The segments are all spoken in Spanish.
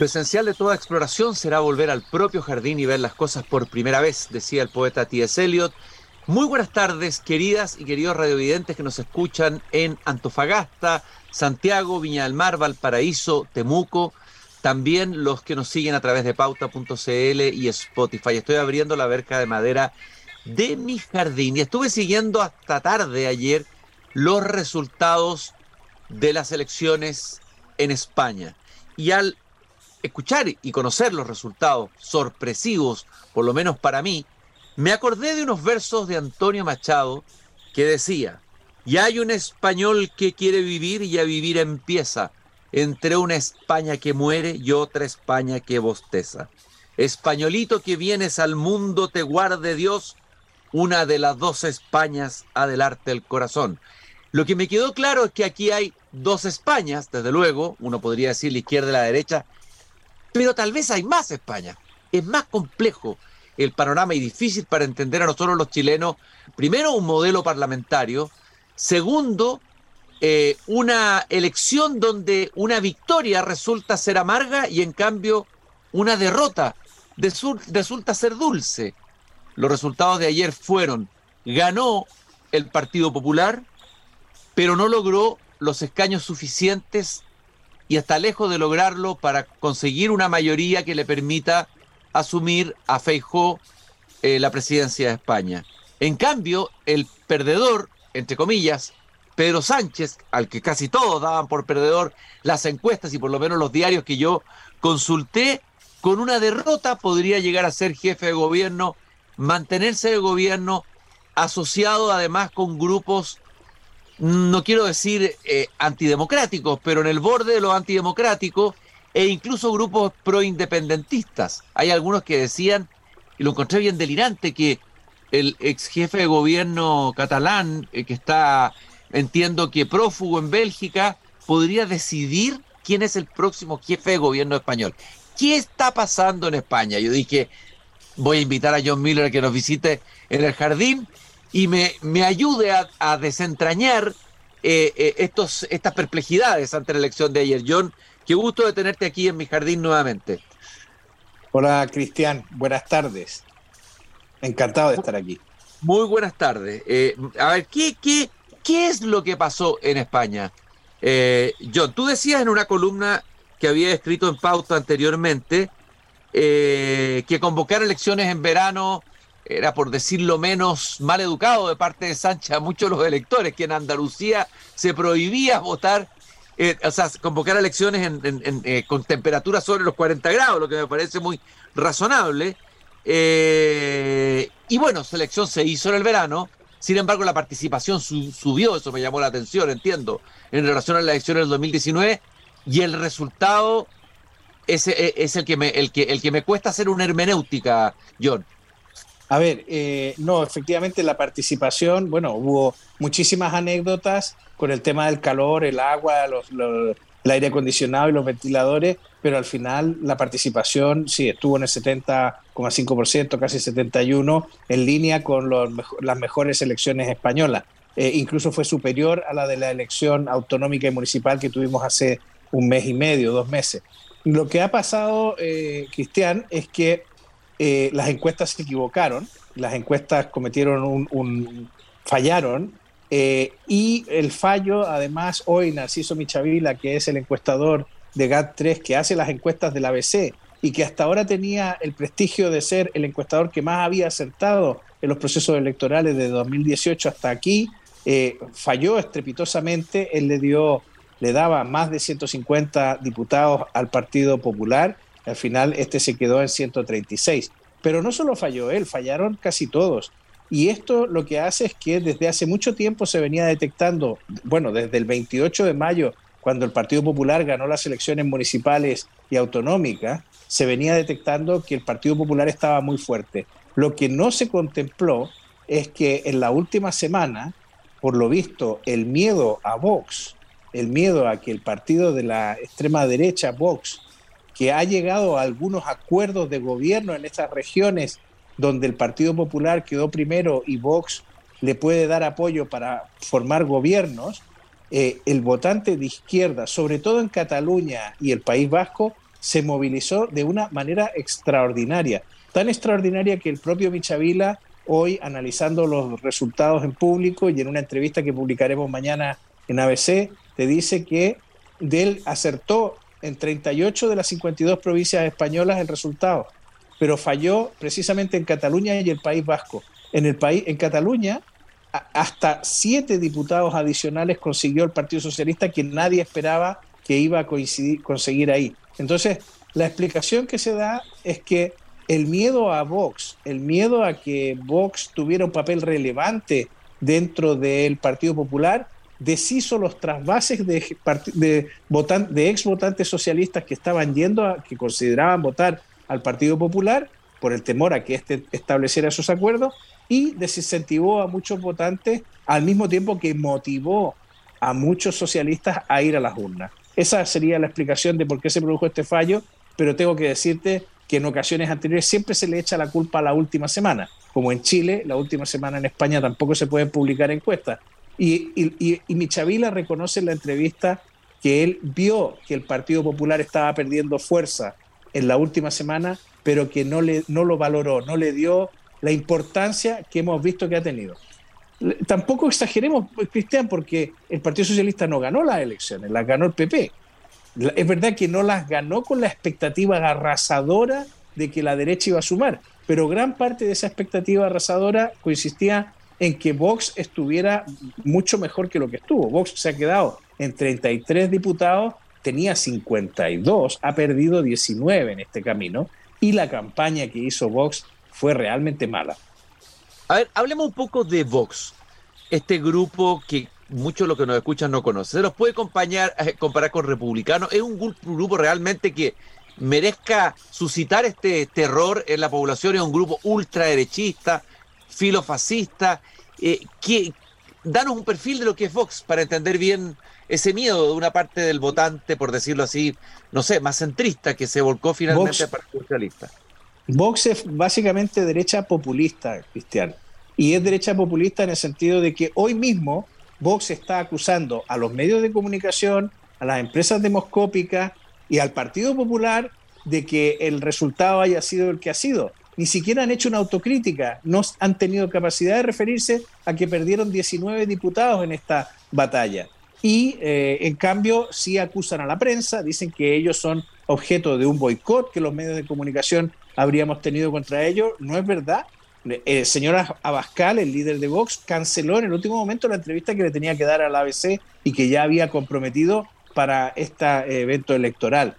Lo esencial de toda exploración será volver al propio jardín y ver las cosas por primera vez, decía el poeta T.S. Eliot. Muy buenas tardes, queridas y queridos radiovidentes que nos escuchan en Antofagasta, Santiago, Viña del Mar, Valparaíso, Temuco, también los que nos siguen a través de pauta.cl y Spotify. Estoy abriendo la verca de madera de mi jardín y estuve siguiendo hasta tarde ayer los resultados de las elecciones en España. Y al escuchar y conocer los resultados sorpresivos, por lo menos para mí, me acordé de unos versos de Antonio Machado que decía, y hay un español que quiere vivir y a vivir empieza, entre una España que muere y otra España que bosteza. Españolito que vienes al mundo, te guarde Dios, una de las dos Españas adelarte el corazón. Lo que me quedó claro es que aquí hay dos Españas, desde luego, uno podría decir la izquierda y la derecha, pero tal vez hay más España. Es más complejo el panorama y difícil para entender a nosotros los chilenos. Primero, un modelo parlamentario. Segundo, eh, una elección donde una victoria resulta ser amarga y en cambio una derrota resulta ser dulce. Los resultados de ayer fueron, ganó el Partido Popular, pero no logró los escaños suficientes y está lejos de lograrlo para conseguir una mayoría que le permita asumir a Feijó eh, la presidencia de España. En cambio, el perdedor, entre comillas, Pedro Sánchez, al que casi todos daban por perdedor las encuestas y por lo menos los diarios que yo consulté, con una derrota podría llegar a ser jefe de gobierno, mantenerse de gobierno, asociado además con grupos, no quiero decir eh, antidemocráticos, pero en el borde de lo antidemocrático e incluso grupos proindependentistas. Hay algunos que decían, y lo encontré bien delirante, que el ex jefe de gobierno catalán, eh, que está entiendo que prófugo en Bélgica, podría decidir quién es el próximo jefe de gobierno español. ¿Qué está pasando en España? Yo dije, voy a invitar a John Miller a que nos visite en el jardín y me, me ayude a, desentrañar eh, eh, estos, estas perplejidades ante la elección de ayer. John, qué gusto de tenerte aquí en mi jardín nuevamente. Hola, Cristian. Buenas tardes. Encantado de estar aquí. Muy buenas tardes. Eh, a ver, ¿qué, qué, ¿Qué es lo que pasó en España? John, tú decías en una columna que había escrito en pauta anteriormente que convocar elecciones en verano era, por decirlo menos, mal educado de parte de Sánchez a muchos de los electores, que en Andalucía se prohibía votar, eh, o sea, convocar elecciones con temperaturas sobre los 40 grados, lo que me parece muy razonable. y bueno, selección se hizo en el verano sin embargo, la participación subió, eso me llamó la atención, entiendo, en relación a las elecciones del 2019, y el resultado es, es, el, que me, el, que, el que me cuesta hacer una hermenéutica, John. A ver, eh, no, efectivamente la participación, bueno, hubo muchísimas anécdotas con el tema del calor, el agua, los, el aire acondicionado y los ventiladores, pero al final la participación sí estuvo en el 70,5%, casi 71%, en línea con las mejores elecciones españolas. Eh, incluso fue superior a la de la elección autonómica y municipal que tuvimos hace un mes y medio, dos meses. Lo que ha pasado, eh, Cristian, es que eh, las encuestas se equivocaron, las encuestas cometieron un fallaron eh, y el fallo, además, hoy Narciso Michavila, que es el encuestador de GAT3, que hace las encuestas del ABC y que hasta ahora tenía el prestigio de ser el encuestador que más había acertado en los procesos electorales de 2018 hasta aquí, eh, falló estrepitosamente. Él le dio, le daba más de 150 diputados al Partido Popular. Al final, este se quedó en 136. Pero no solo falló él, fallaron casi todos. Y esto lo que hace es que desde hace mucho tiempo se venía detectando, bueno, desde el 28 de mayo, cuando el Partido Popular ganó las elecciones municipales y autonómicas, se venía detectando que el Partido Popular estaba muy fuerte. Lo que no se contempló es que en la última semana, por lo visto, el miedo a Vox, el miedo a que el partido de la extrema derecha, Vox, que ha llegado a algunos acuerdos de gobierno en estas regiones donde el Partido Popular quedó primero y Vox le puede dar apoyo para formar gobiernos, eh, el votante de izquierda, sobre todo en Cataluña y el País Vasco, se movilizó de una manera extraordinaria, tan extraordinaria que el propio Michavila hoy analizando los resultados en público y en una entrevista que publicaremos mañana en ABC, te dice que de él acertó en 38 de las 52 provincias españolas el resultado, pero falló precisamente en Cataluña y el País Vasco. En el país, en Cataluña, hasta siete diputados adicionales consiguió el Partido Socialista que nadie esperaba que iba a conseguir ahí. Entonces, la explicación que se da es que el miedo a Vox, el miedo a que Vox tuviera un papel relevante dentro del Partido Popular, deshizo los trasvases de, ex votantes socialistas que estaban yendo, a, que consideraban votar al Partido Popular por el temor a que éste estableciera esos acuerdos y desincentivó a muchos votantes al mismo tiempo que motivó a muchos socialistas a ir a las urnas. Esa sería la explicación de por qué se produjo este fallo, pero tengo que decirte que en ocasiones anteriores siempre se le echa la culpa a la última semana. Como en Chile, la última semana en España tampoco se pueden publicar encuestas. Y, y, y, Michavila reconoce en la entrevista que él vio que el Partido Popular estaba perdiendo fuerza en la última semana, pero que no, le, no lo valoró, no le dio la importancia que hemos visto que ha tenido. Tampoco exageremos, Cristian, porque el Partido Socialista no ganó las elecciones, las ganó el PP. Es verdad que no las ganó con la expectativa arrasadora de que la derecha iba a sumar, pero gran parte de esa expectativa arrasadora consistía en que Vox estuviera mucho mejor que lo que estuvo. Vox se ha quedado en 33 diputados, tenía 52, ha perdido 19 en este camino y la campaña que hizo Vox fue realmente mala. A ver, hablemos un poco de Vox, este grupo que muchos de los que nos escuchan no conocen. ¿Se los puede eh, comparar con republicanos? ¿Es un grupo realmente que merezca suscitar este terror en la población? ¿Es un grupo ultraderechista? Filofascista. Eh, que, danos un perfil de lo que es Vox para entender bien ese miedo de una parte del votante, por decirlo así, no sé, más centrista, que se volcó finalmente al Partido Socialista. Vox es básicamente derecha populista, Cristian. Y es derecha populista en el sentido de que hoy mismo Vox está acusando a los medios de comunicación, a las empresas demoscópicas y al Partido Popular de que el resultado haya sido el que ha sido ni siquiera han hecho una autocrítica, no han tenido capacidad de referirse a que perdieron 19 diputados en esta batalla. Y eh, en cambio sí acusan a la prensa, dicen que ellos son objeto de un boicot que los medios de comunicación habríamos tenido contra ellos. No es verdad. Eh, señor Abascal, el líder de Vox, canceló en el último momento la entrevista que le tenía que dar al ABC y que ya había comprometido para este evento electoral.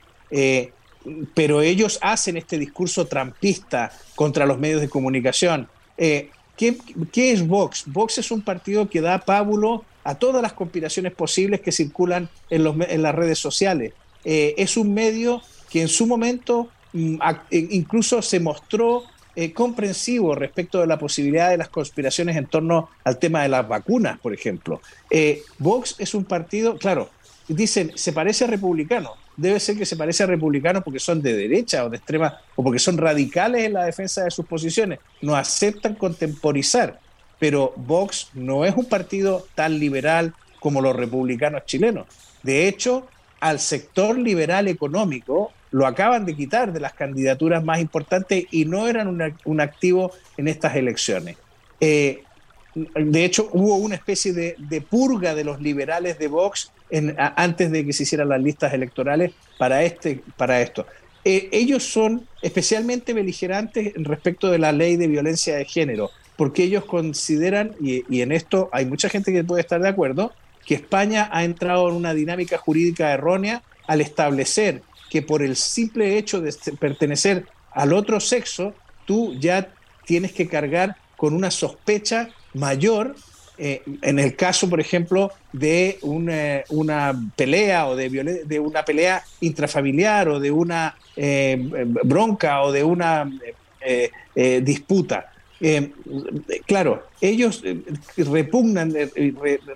Pero ellos hacen este discurso trampista contra los medios de comunicación. Eh, ¿qué, es Vox? Vox es un partido que da pábulo a todas las conspiraciones posibles que circulan en, los, las redes sociales. Eh, es un medio que en su momento mm, e, incluso se mostró eh, comprensivo respecto de la posibilidad de las conspiraciones en torno al tema de las vacunas, por ejemplo. Vox es un partido, claro, dicen, se parece a republicano debe ser que se parece a republicanos porque son de derecha o de extrema o porque son radicales en la defensa de sus posiciones. No aceptan contemporizar. Pero Vox no es un partido tan liberal como los republicanos chilenos. De hecho, al sector liberal económico lo acaban de quitar de las candidaturas más importantes y no eran un activo en estas elecciones. Eh, de hecho, hubo una especie de, purga de los liberales de Vox antes de que se hicieran las listas electorales para, este, para esto. Eh, ellos son especialmente beligerantes respecto de la ley de violencia de género, porque ellos consideran, y, y en esto hay mucha gente que puede estar de acuerdo, que España ha entrado en una dinámica jurídica errónea al establecer que por el simple hecho de pertenecer al otro sexo, tú ya tienes que cargar con una sospecha mayor eh, en el caso, por ejemplo, de una, una pelea o de, de, una pelea intrafamiliar o de una eh, bronca o de una eh, disputa. claro, ellos repugnan,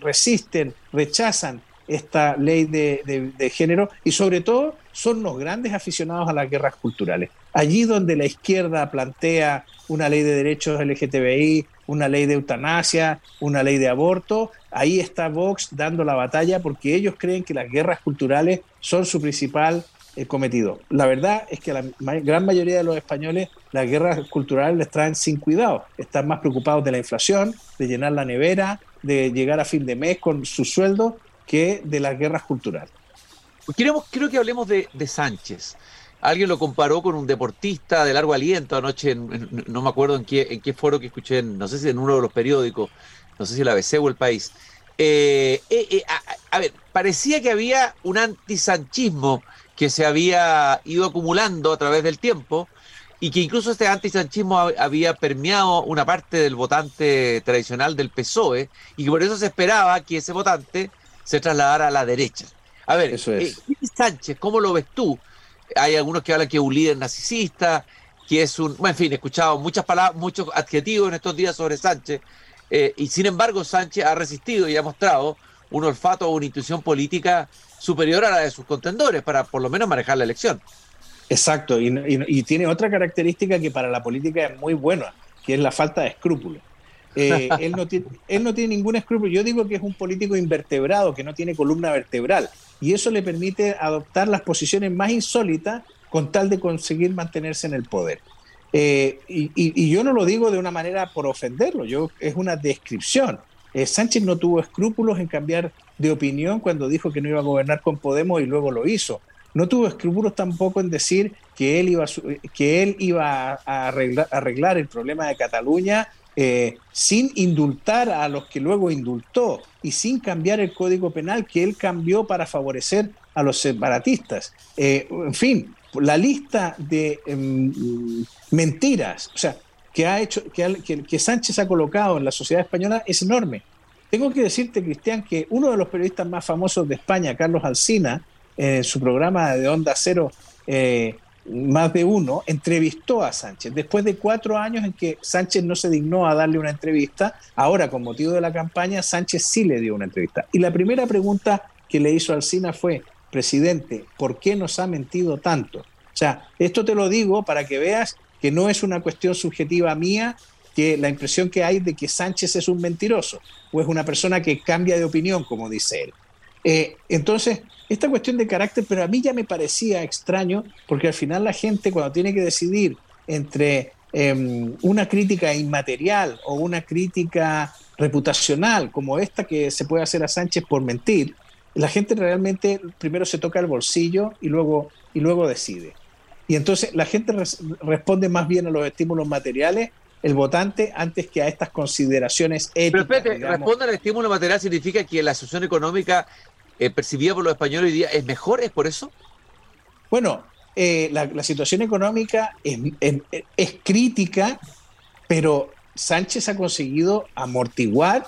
resisten, rechazan esta ley de, de, género y sobre todo son los grandes aficionados a las guerras culturales. Allí donde la izquierda plantea una ley de derechos LGTBI, una ley de eutanasia, una ley de aborto, ahí está Vox dando la batalla porque ellos creen que las guerras culturales son su principal eh, cometido. La verdad es que la gran mayoría de los españoles las guerras culturales les traen sin cuidado. Están más preocupados de la inflación, de llenar la nevera, de llegar a fin de mes con su sueldo, que de las guerras culturales. Queremos, creo que hablemos de, Sánchez. Alguien lo comparó con un deportista de largo aliento anoche, no me acuerdo en qué, en qué foro que escuché, no sé si en uno de los periódicos, no sé si la ABC o el país. Eh, eh, eh, a, ver, parecía que había un antisanchismo que se había ido acumulando a través del tiempo y que incluso este antisanchismo había permeado una parte del votante tradicional del PSOE y que por eso se esperaba que ese votante se trasladara a la derecha. A ver, eso es. Sánchez, ¿cómo lo ves tú? Hay algunos que hablan que es un líder narcisista, que es un... Bueno, en fin, he escuchado muchas palabras, muchos adjetivos en estos días sobre Sánchez, eh, y sin embargo, Sánchez ha resistido y ha mostrado un olfato o una intuición política superior a la de sus contendores para por lo menos manejar la elección. Exacto, y, tiene otra característica que para la política es muy buena, que es la falta de escrúpulos. Eh, él, no tiene, él no tiene ningún escrúpulo. Yo digo que es un político invertebrado, que no tiene columna vertebral, y eso le permite adoptar las posiciones más insólitas con tal de conseguir mantenerse en el poder. Eh, y, yo no lo digo de una manera por ofenderlo, yo, es una descripción. Eh, Sánchez no tuvo escrúpulos en cambiar de opinión cuando dijo que no iba a gobernar con Podemos y luego lo hizo. No tuvo escrúpulos tampoco en decir que él iba, que él iba a arreglar, el problema de Cataluña eh, sin indultar a los que luego indultó y sin cambiar el código penal que él cambió para favorecer a los separatistas. en fin, la lista de em, mentiras, o sea, que ha hecho, que, que, Sánchez ha colocado en la sociedad española es enorme. Tengo que decirte, Cristian, que uno de los periodistas más famosos de España, Carlos Alsina, en su programa de Onda Cero, eh, más de uno, entrevistó a Sánchez. Después de cuatro años en que Sánchez no se dignó a darle una entrevista, ahora con motivo de la campaña, Sánchez sí le dio una entrevista. Y la primera pregunta que le hizo Alsina fue, presidente, ¿por qué nos ha mentido tanto? O sea, esto te lo digo para que veas que no es una cuestión subjetiva mía, que la impresión que hay de que Sánchez es un mentiroso o es una persona que cambia de opinión, como dice él. Eh, entonces, esta cuestión de carácter, pero a mí ya me parecía extraño, porque al final la gente cuando tiene que decidir entre em, una crítica inmaterial o una crítica reputacional como esta que se puede hacer a Sánchez por mentir, la gente realmente primero se toca el bolsillo y luego, y luego decide. Y entonces la gente responde más bien a los estímulos materiales, el votante, antes que a estas consideraciones éticas. Pero espérate, responde al estímulo material significa que la situación económica eh, percibida por los españoles hoy día es mejor, ¿es por eso? Bueno, eh, la, situación económica es crítica, pero Sánchez ha conseguido amortiguar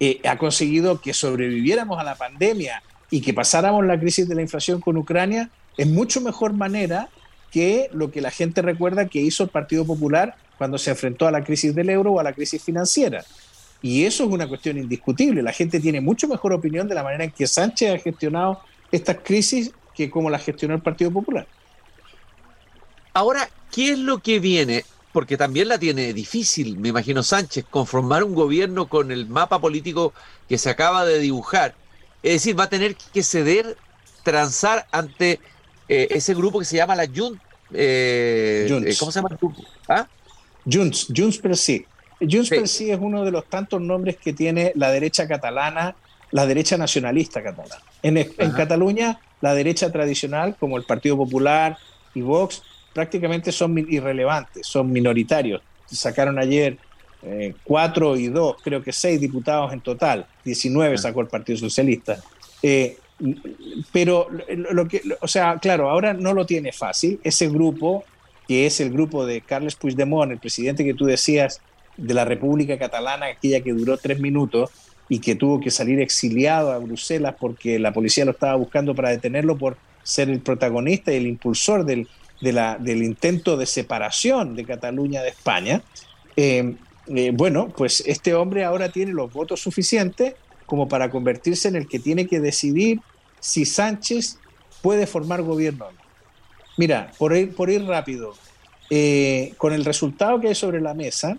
eh, ha conseguido que sobreviviéramos a la pandemia y que pasáramos la crisis de la inflación con Ucrania en mucho mejor manera que lo que la gente recuerda que hizo el Partido Popular cuando se enfrentó a la crisis del euro o a la crisis financiera. Y eso es una cuestión indiscutible. La gente tiene mucho mejor opinión de la manera en que Sánchez ha gestionado estas crisis que como la gestionó el Partido Popular. Ahora, ¿qué es lo que viene? porque también la tiene difícil, me imagino Sánchez, conformar un gobierno con el mapa político que se acaba de dibujar. Es decir, va a tener que ceder, transar ante eh, ese grupo que se llama la Junt. Eh, eh, ¿Cómo se llama el grupo? ¿Ah? Junts, Junts per sí. Junts per sí es uno de los tantos nombres que tiene la derecha catalana, la derecha nacionalista catalana. En, en Cataluña, la derecha tradicional, como el Partido Popular y Vox, prácticamente son irrelevantes, son minoritarios. Sacaron ayer eh, cuatro y dos, creo que seis diputados en total, 19 sacó el Partido Socialista. Eh, pero lo que, o sea, claro, ahora no lo tiene fácil. Ese grupo, que es el grupo de Carles Puigdemont, el presidente que tú decías de la República Catalana, aquella que duró tres minutos y que tuvo que salir exiliado a Bruselas porque la policía lo estaba buscando para detenerlo por ser el protagonista y el impulsor del, del intento de separación de Cataluña de España, eh, eh, bueno, pues este hombre ahora tiene los votos suficientes como para convertirse en el que tiene que decidir si Sánchez puede formar gobierno o no. Mira, por ir, por ir rápido, eh, con el resultado que hay sobre la mesa,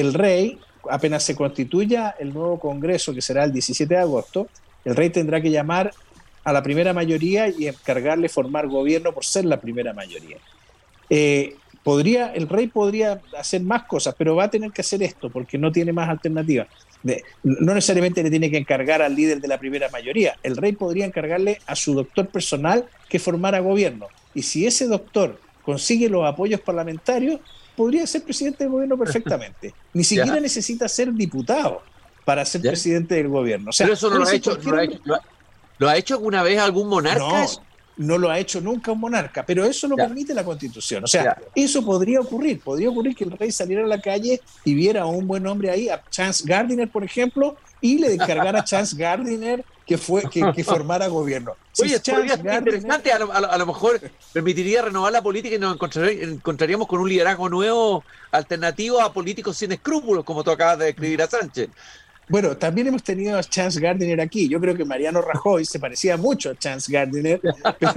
el rey, apenas se constituya el nuevo Congreso, que será el 17 de agosto, el rey tendrá que llamar a la primera mayoría y encargarle formar gobierno por ser la primera mayoría. Eh, podría, el rey podría hacer más cosas, pero va a tener que hacer esto porque no tiene más alternativa. no necesariamente le tiene que encargar al líder de la primera mayoría. El rey podría encargarle a su doctor personal que formara gobierno. Y si ese doctor consigue los apoyos parlamentarios, podría ser presidente del gobierno perfectamente. Ni siquiera necesita ser diputado para ser presidente del gobierno. Pero eso no lo ha, hecho, lo ha, hecho, alguna vez algún monarca. No, no lo ha hecho nunca un monarca, pero eso lo permite la constitución. O sea, eso podría ocurrir. Podría ocurrir que el rey saliera a la calle y viera a un buen hombre ahí, a Chance Gardiner, por ejemplo, y le encargara a Chance Gardiner que, fue, que, formara gobierno. Oye, interesante, a lo, mejor permitiría renovar la política y nos encontraríamos con un liderazgo nuevo, alternativo a políticos sin escrúpulos, como tú acabas de describir a Sánchez. Bueno, también hemos tenido a Chance Gardiner aquí. Yo creo que Mariano Rajoy se parecía mucho a Chance Gardiner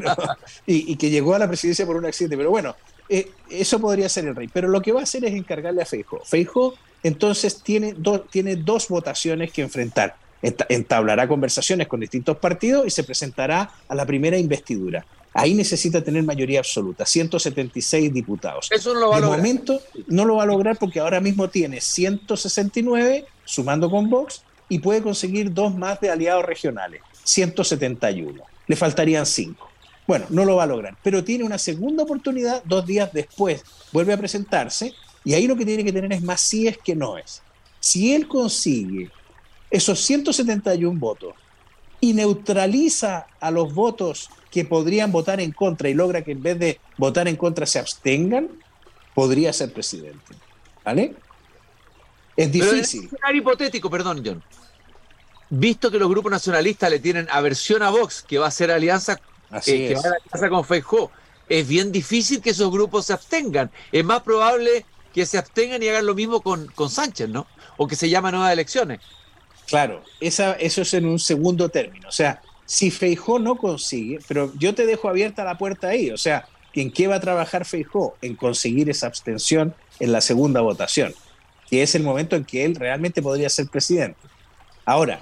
y, que llegó a la presidencia por un accidente. Pero bueno, eh, eso podría ser el rey. Pero lo que va a hacer es encargarle a Feijo. Feijo entonces tiene, tiene dos votaciones que enfrentar. Entablará conversaciones con distintos partidos y se presentará a la primera investidura. Ahí necesita tener mayoría absoluta, 176 diputados. Eso no lo va a lograr. momento no lo va a lograr porque ahora mismo tiene 169 sumando con Vox, y puede conseguir dos más de aliados regionales, 171. Le faltarían cinco. Bueno, no lo va a lograr, pero tiene una segunda oportunidad dos días después. Vuelve a presentarse y ahí lo que tiene que tener es más si es que no es. Si él consigue esos 171 votos y neutraliza a los votos que podrían votar en contra y logra que en vez de votar en contra se abstengan, podría ser presidente. ¿Vale? Es difícil. Pero escenario hipotético, perdón, John. Visto que los grupos nacionalistas le tienen aversión a Vox, que va a hacer alianza, eh, que va a alianza con Feijóo, es bien difícil que esos grupos se abstengan. Es más probable que se abstengan y hagan lo mismo con, con Sánchez, ¿no? O que se llaman nuevas elecciones. Claro, esa, eso es en un segundo término. O sea, si Feijó no consigue, pero yo te dejo abierta la puerta ahí, o sea, ¿en qué va a trabajar Feijó? En conseguir esa abstención en la segunda votación que es el momento en que él realmente podría ser presidente. Ahora,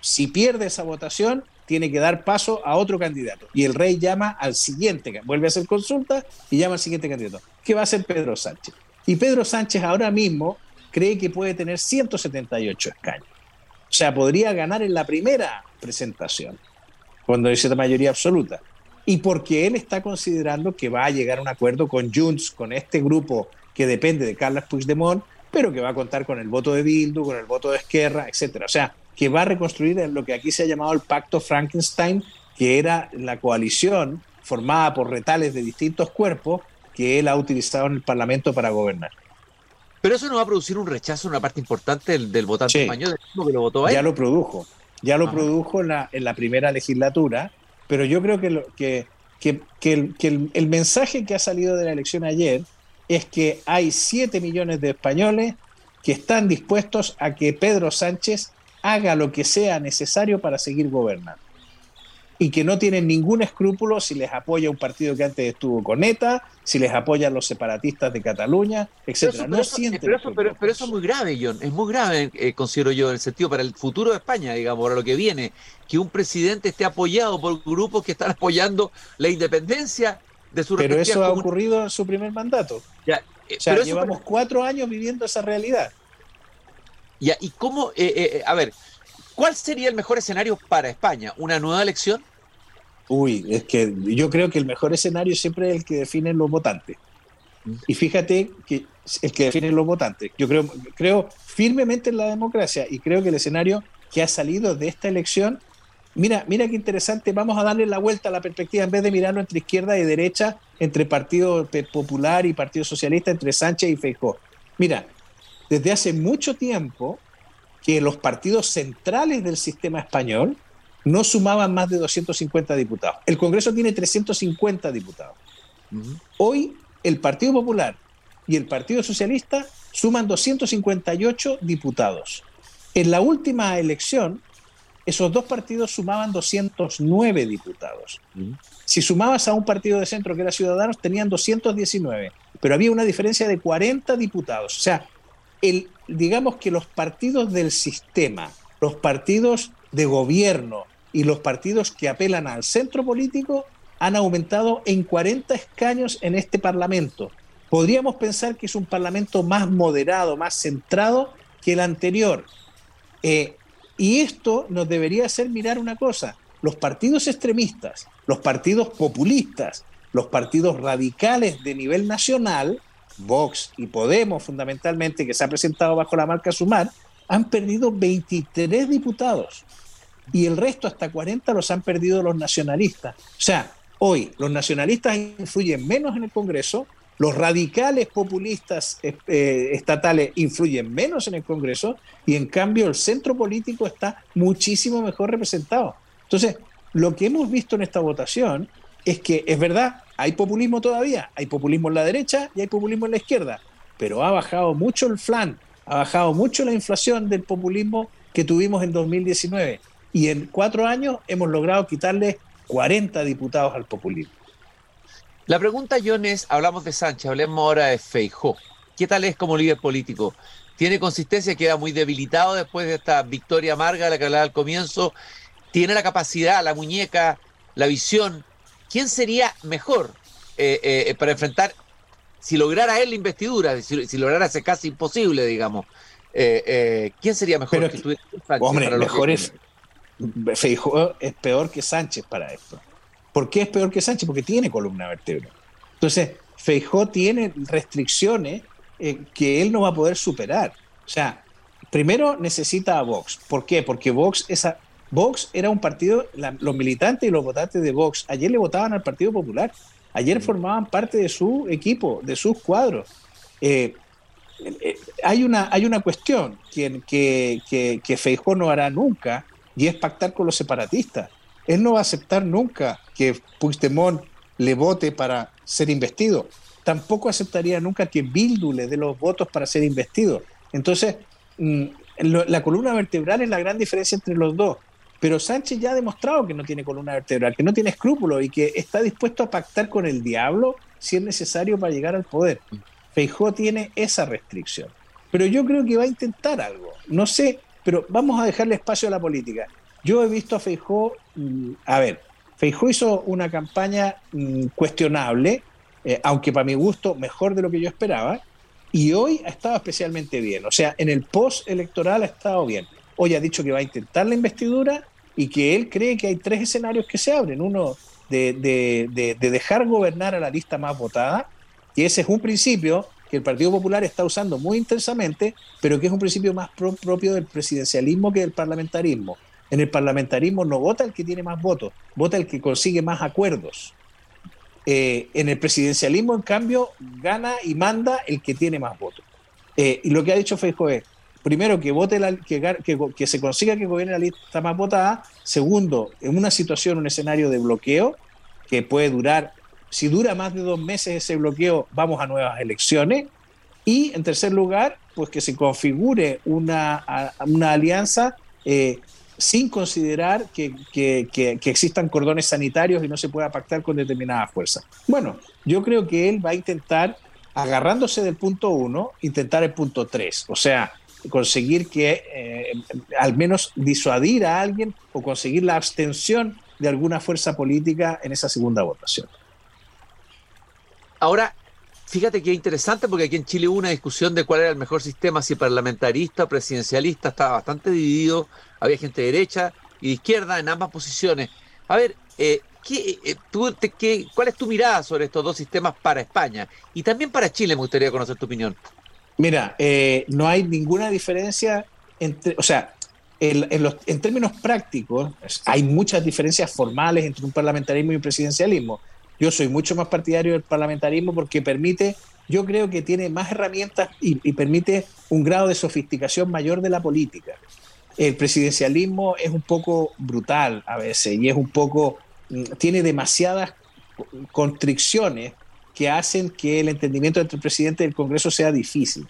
si pierde esa votación, tiene que dar paso a otro candidato. Y el rey llama al siguiente, vuelve a hacer consulta y llama al siguiente candidato, que va a ser Pedro Sánchez. Y Pedro Sánchez ahora mismo cree que puede tener 178 escaños. O sea, podría ganar en la primera presentación, cuando dice la mayoría absoluta. Y porque él está considerando que va a llegar a un acuerdo con Junts, con este grupo que depende de Carlos Puigdemont, pero que va a contar con el voto de Bildu, con el voto de Esquerra, etcétera. O sea, que va a reconstruir lo que aquí se ha llamado el Pacto Frankenstein, que era la coalición formada por retales de distintos cuerpos que él ha utilizado en el Parlamento para gobernar. Pero eso no va a producir un rechazo en una parte importante del, votante español, que lo votó Ya lo produjo, ya lo produjo en la, en la, primera legislatura, pero yo creo que, lo, que, que, el, el mensaje que ha salido de la elección ayer es que hay 7 millones de españoles que están dispuestos a que Pedro Sánchez haga lo que sea necesario para seguir gobernando. Y que no tienen ningún escrúpulo si les apoya un partido que antes estuvo con ETA, si les apoyan los separatistas de Cataluña, etcétera. no pero, eso, pero, eso, es muy grave, John. Es muy grave, eh, considero yo, en el sentido para el futuro de España, digamos, para lo que viene, que un presidente esté apoyado por grupos que están apoyando la independencia pero eso ha ocurrido en su primer mandato. Ya, eh, o sea, llevamos cuatro años viviendo esa realidad. Ya, ¿y cómo? Eh, eh, a ver, ¿cuál sería el mejor escenario para España? ¿Una nueva elección? Uy, es que yo creo que el mejor escenario siempre es el que definen los votantes. Mm. Y fíjate que el que definen los votantes. Yo creo, creo firmemente en la democracia y creo que el escenario que ha salido de esta elección Mira, mira qué interesante, vamos a darle la vuelta a la perspectiva, en vez de mirarlo entre izquierda y derecha, entre Partido Popular y Partido Socialista, entre Sánchez y Feijóo. Mira, desde hace mucho tiempo que los partidos centrales del sistema español no sumaban más de 250 diputados. El Congreso tiene 350 diputados. Hoy el Partido Popular y el Partido Socialista suman 258 diputados. En la última elección, esos dos partidos sumaban 209 diputados. Si sumabas a un partido de centro que era Ciudadanos, tenían 219, pero había una diferencia de 40 diputados. O sea, el, digamos que los partidos del sistema, los partidos de gobierno, y los partidos que apelan al centro político han aumentado en 40 escaños en este Parlamento. Podríamos pensar que es un Parlamento más moderado, más centrado que el anterior. Eh, y esto nos debería hacer mirar una cosa. Los partidos extremistas, los partidos populistas, los partidos radicales de nivel nacional, Vox y Podemos fundamentalmente, que se ha presentado bajo la marca Sumar, han perdido 23 diputados y el resto, hasta 40, los han perdido los nacionalistas. O sea, hoy los nacionalistas influyen menos en el Congreso, los radicales populistas eh, estatales influyen menos en el Congreso y en cambio el centro político está muchísimo mejor representado. Entonces, lo que hemos visto en esta votación es que es verdad, hay populismo todavía, hay populismo en la derecha y hay populismo en la izquierda, pero ha bajado mucho el flan, ha bajado mucho la inflación del populismo que tuvimos en 2019 y en cuatro años hemos logrado quitarle 40 diputados al populismo. La pregunta, John, es, hablamos de Sánchez, hablemos ahora de Feijó. ¿Qué tal es como líder político? ¿Tiene consistencia? ¿Queda muy debilitado después de esta victoria amarga de la que hablaba al comienzo? ¿Tiene la capacidad, la muñeca, la visión? ¿Quién sería mejor eh, eh, para enfrentar, si lograra él la investidura, si, lograra ese casi imposible, digamos? Eh, ¿Quién sería mejor que, tú? Hombre, mejor es, Feijó es peor que Sánchez para esto. ¿Por qué es peor que Sánchez? Porque tiene columna vertebral. Entonces, Feijó tiene restricciones eh, que él no va a poder superar. O sea, primero necesita a Vox. ¿Por qué? Porque Vox, esa, Vox era un partido, los militantes y los votantes de Vox ayer le votaban al Partido Popular. Ayer formaban parte de su equipo, de sus cuadros. Eh, eh, hay, una, hay una cuestión que, que, que, que Feijó no hará nunca, y es pactar con los separatistas. Él no va a aceptar nunca que Puigdemont le vote para ser investido. Tampoco aceptaría nunca que Bildu le dé los votos para ser investido. Entonces, mm, la columna vertebral es la gran diferencia entre los dos. Pero Sánchez ya ha demostrado que no tiene columna vertebral, que no tiene escrúpulos y que está dispuesto a pactar con el diablo si es necesario para llegar al poder. Feijó tiene esa restricción. Pero yo creo que va a intentar algo. No sé pero vamos a dejarle espacio a la política. Yo he visto a Feijó, mm, a ver, Feijó hizo una campaña mm, cuestionable, eh, aunque para mi gusto mejor de lo que yo esperaba, y hoy ha estado especialmente bien. O sea, en el post electoral ha estado bien. Hoy ha dicho que va a intentar la investidura y que él cree que hay tres escenarios que se abren. Uno de, de dejar gobernar a la lista más votada, y ese es un principio que el Partido Popular está usando muy intensamente, pero que es un principio más propio del presidencialismo que del parlamentarismo. En el parlamentarismo no vota el que tiene más votos, vota el que consigue más acuerdos. Eh, en el presidencialismo, en cambio, gana y manda el que tiene más votos. Eh, y lo que ha dicho Feijóo es, primero, que, vote la, que, que, se consiga que gobierne la lista más votada. Segundo, en una situación, un escenario de bloqueo que puede durar si dura más de dos meses ese bloqueo, vamos a nuevas elecciones. Y en tercer lugar, pues que se configure una, una alianza eh, sin considerar que, que, existan cordones sanitarios y no se pueda pactar con determinada fuerza. Bueno, yo creo que él va a intentar, agarrándose del punto uno, intentar el punto tres. O sea, conseguir que eh, al menos disuadir a alguien o conseguir la abstención de alguna fuerza política en esa segunda votación. Ahora, fíjate que interesante porque aquí en Chile hubo una discusión de cuál era el mejor sistema, si parlamentarista o presidencialista, estaba bastante dividido, había gente de derecha y de izquierda en ambas posiciones. A ver, eh, ¿qué, eh, qué, ¿cuál es tu mirada sobre estos dos sistemas para España? Y también para Chile me gustaría conocer tu opinión. Mira, eh, no hay ninguna diferencia entre, o sea, en, los, en términos prácticos, hay muchas diferencias formales entre un parlamentarismo y un presidencialismo yo soy mucho más partidario del parlamentarismo porque permite, yo creo que tiene más herramientas y, permite un grado de sofisticación mayor de la política. El presidencialismo es un poco brutal a veces y es un poco, mm, tiene demasiadas constricciones que hacen que el entendimiento entre el presidente y el Congreso sea difícil.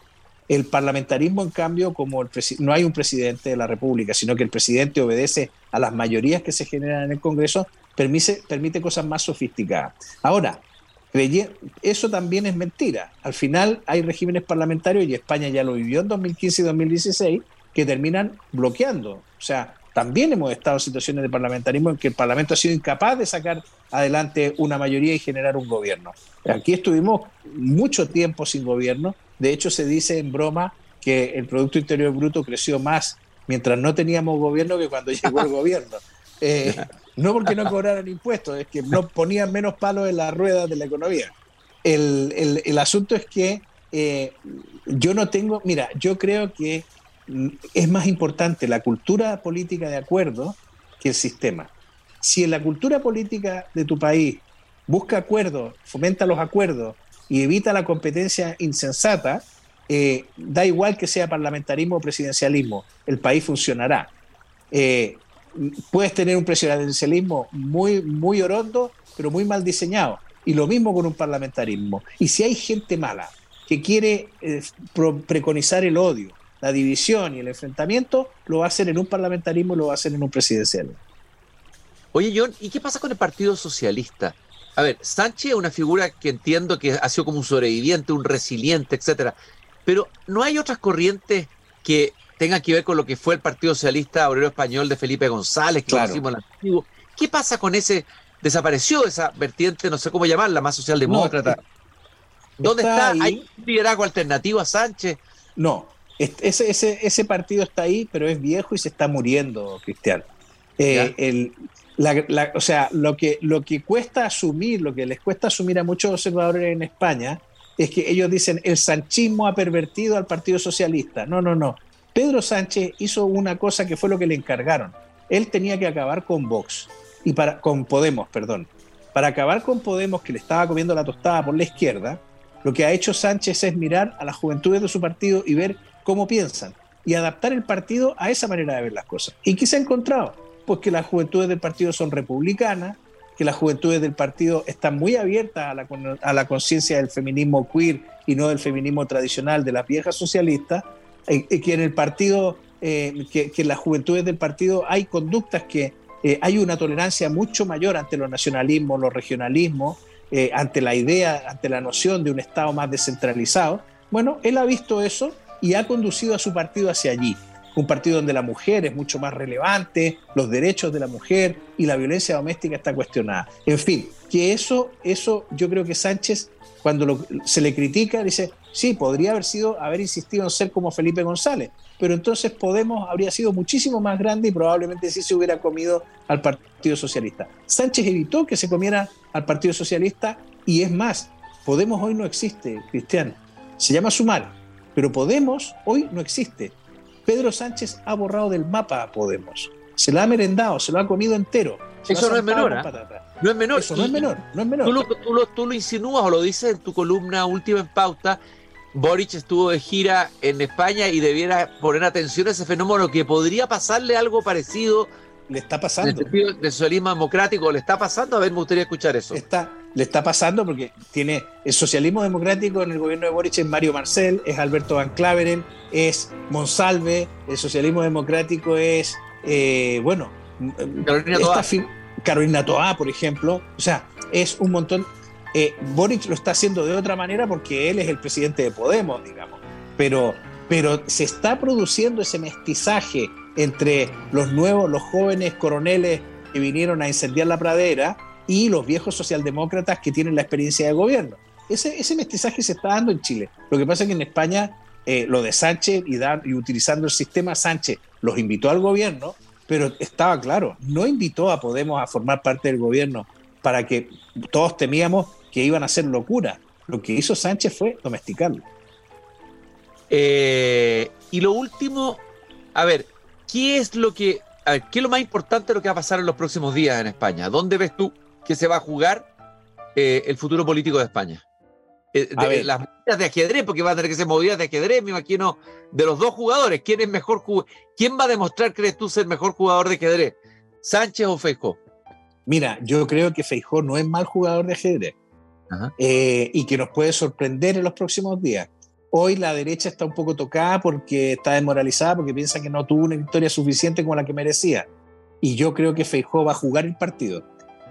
El parlamentarismo, en cambio, como el no hay un presidente de la República, sino que el presidente obedece a las mayorías que se generan en el Congreso, permite, permite cosas más sofisticadas. Ahora, eso también es mentira. Al final hay regímenes parlamentarios, y España ya lo vivió en 2015 y 2016, que terminan bloqueando. O sea, también hemos estado en situaciones de parlamentarismo en que el Parlamento ha sido incapaz de sacar adelante una mayoría y generar un gobierno. Aquí estuvimos mucho tiempo sin gobierno. De hecho, se dice en broma que el Producto Interior Bruto creció más mientras no teníamos gobierno que cuando llegó el gobierno. Eh, no porque no cobraran impuestos, es que no ponían menos palos en las ruedas de la economía. El, el, asunto es que eh, yo no tengo, mira, yo creo que es más importante la cultura política de acuerdo que el sistema. Si en la cultura política de tu país busca acuerdos, fomenta los acuerdos y evita la competencia insensata, eh, da igual que sea parlamentarismo o presidencialismo, el país funcionará. Eh, puedes tener un presidencialismo muy, muy orondo, pero muy mal diseñado. Y lo mismo con un parlamentarismo. Y si hay gente mala que quiere eh, preconizar el odio, la división y el enfrentamiento, lo va a hacer en un parlamentarismo lo va a hacer en un presidencialismo. Oye, John, ¿y qué pasa con el Partido Socialista? A ver, Sánchez es una figura que entiendo que ha sido como un sobreviviente, un resiliente, etcétera. Pero no hay otras corrientes que tengan que ver con lo que fue el Partido Socialista Obrero Español de Felipe González, que claro. lo antiguo. ¿Qué pasa con ese? Desapareció esa vertiente, no sé cómo llamarla, más socialdemócrata. ¿Dónde está? ¿Hay un liderazgo alternativo a Sánchez? No, ese, ese, ese partido está ahí, pero es viejo y se está muriendo, Cristian. Eh, el, o sea, lo que, lo que cuesta asumir, lo que les cuesta asumir a muchos observadores en España, es que ellos dicen el sanchismo ha pervertido al Partido Socialista. No, no, no. Pedro Sánchez hizo una cosa que fue lo que le encargaron. Él tenía que acabar con Vox y para con Podemos, perdón. Para acabar con Podemos que le estaba comiendo la tostada por la izquierda, lo que ha hecho Sánchez es mirar a las juventudes de su partido y ver cómo piensan y adaptar el partido a esa manera de ver las cosas. ¿Y qué se ha encontrado? Pues que las juventudes del partido son republicanas, que las juventudes del partido están muy abiertas a la, a la conciencia del feminismo queer y no del feminismo tradicional de las viejas socialistas, eh, eh, que en el partido, eh, que, en las juventudes del partido hay conductas que hay una tolerancia mucho mayor ante los nacionalismos, los regionalismos, ante la idea, ante la noción de un Estado más descentralizado. Bueno, él ha visto eso y ha conducido a su partido hacia allí un partido donde la mujer es mucho más relevante, los derechos de la mujer y la violencia doméstica está cuestionada. En fin, que eso, eso yo creo que Sánchez, cuando se le critica, dice, sí, podría haber sido, haber insistido en ser como Felipe González, pero entonces Podemos habría sido muchísimo más grande y probablemente sí se hubiera comido al Partido Socialista. Sánchez evitó que se comiera al Partido Socialista y es más, Podemos hoy no existe, Cristiano. Se llama Sumar, pero Podemos hoy no existe. Pedro Sánchez ha borrado del mapa a Podemos. Se lo ha merendado, se lo ha comido entero. Eso no es menor. ¿eh? No es menor. Eso no es menor, no es menor. Tú lo, tú, lo, insinúas o lo dices en tu columna última en pauta. Boric estuvo de gira en España y debiera poner atención a ese fenómeno que podría pasarle algo parecido. Le está pasando. Del socialismo democrático, le está pasando. A ver, me gustaría escuchar eso. Está, le está pasando porque tiene el socialismo democrático en el gobierno de Boric es Mario Marcel, es Alberto Van Claveren, es Monsalve, el socialismo democrático es, eh, bueno, Carolina Toá. Carolina Toá, por ejemplo. O sea, es un montón. Eh, Boric lo está haciendo de otra manera porque él es el presidente de Podemos, digamos. Pero, pero se está produciendo ese mestizaje entre los nuevos, los jóvenes coroneles que vinieron a incendiar la pradera y los viejos socialdemócratas que tienen la experiencia de gobierno. Ese, ese mestizaje se está dando en Chile. Lo que pasa es que en España eh, lo de Sánchez y, y utilizando el sistema, Sánchez los invitó al gobierno, pero estaba claro, no invitó a Podemos a formar parte del gobierno para que todos temíamos que iban a hacer locura. Lo que hizo Sánchez fue domesticarlo. Eh, y lo último, a ver, ¿qué es lo que, qué es lo más importante de lo que va a pasar en los próximos días en España? ¿Dónde ves tú que se va a jugar eh, el futuro político de España. Eh, las movidas de ajedrez, porque va a tener que ser movidas de ajedrez, me imagino, de los dos jugadores. ¿Quién es mejor ¿Quién va a demostrar, crees tú, ser mejor jugador de ajedrez? ¿Sánchez o Feijó? Mira, yo creo que Feijó no es mal jugador de ajedrez eh, y que nos puede sorprender en los próximos días. Hoy la derecha está un poco tocada porque está desmoralizada, porque piensa que no tuvo una victoria suficiente como la que merecía. Y yo creo que Feijó va a jugar el partido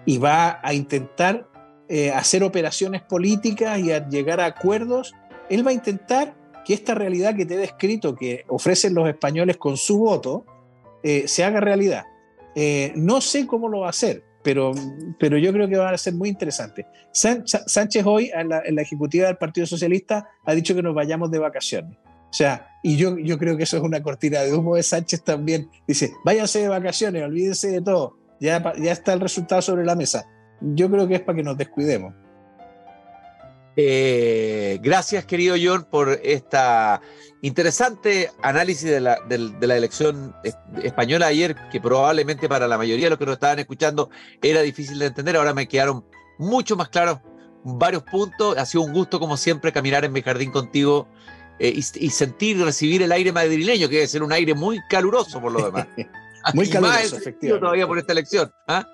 y va a intentar eh, hacer operaciones políticas y a llegar a acuerdos. Él va a intentar que esta realidad que te he descrito, que ofrecen los españoles con su voto, eh, se haga realidad. No sé cómo lo va a hacer, pero, pero yo creo que va a ser muy interesante. Sánchez hoy, en la, ejecutiva del Partido Socialista, ha dicho que nos vayamos de vacaciones. O sea, y yo, yo creo que eso es una cortina de humo de Sánchez también. Dice, váyanse de vacaciones, olvídense de todo, ya, ya está el resultado sobre la mesa. Yo creo que es para que nos descuidemos. Eh, gracias, querido John, por esta interesante análisis de la, de, la, elección española ayer, que probablemente para la mayoría de los que nos estaban escuchando era difícil de entender. Ahora me quedaron mucho más claros varios puntos. Ha sido un gusto, como siempre, caminar en mi jardín contigo eh, y, sentir y recibir el aire madrileño, que debe ser un aire muy caluroso por lo demás. muy caluroso, efectivamente. Todavía por esta elección. ¿ah?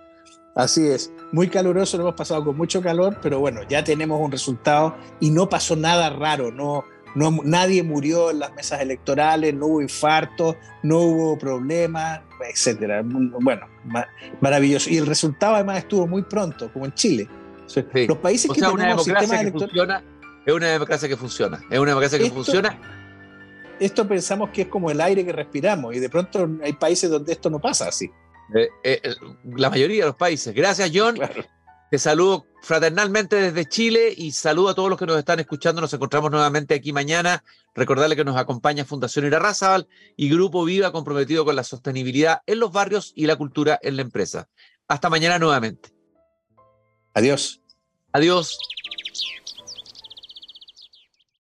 Así es, muy caluroso, lo hemos pasado con mucho calor, pero bueno, ya tenemos un resultado y no pasó nada raro, no, no, nadie murió en las mesas electorales, no hubo infartos, no hubo problemas, etcétera. Bueno, maravilloso. Y el resultado además estuvo muy pronto, como en Chile. Los países que tenemos sistemas electorales... Es una democracia que funciona, es una democracia que funciona. Esto pensamos que es como el aire que respiramos y de pronto hay países donde esto no pasa así. Eh, eh, la mayoría de los países. Gracias, John. Te saludo fraternalmente desde Chile y saludo a todos los que nos están escuchando. Nos encontramos nuevamente aquí mañana. Recordarle que nos acompaña Fundación Irarrázaval y Grupo Viva comprometido con la sostenibilidad en los barrios y la cultura en la empresa. Hasta mañana nuevamente. Adiós. Adiós.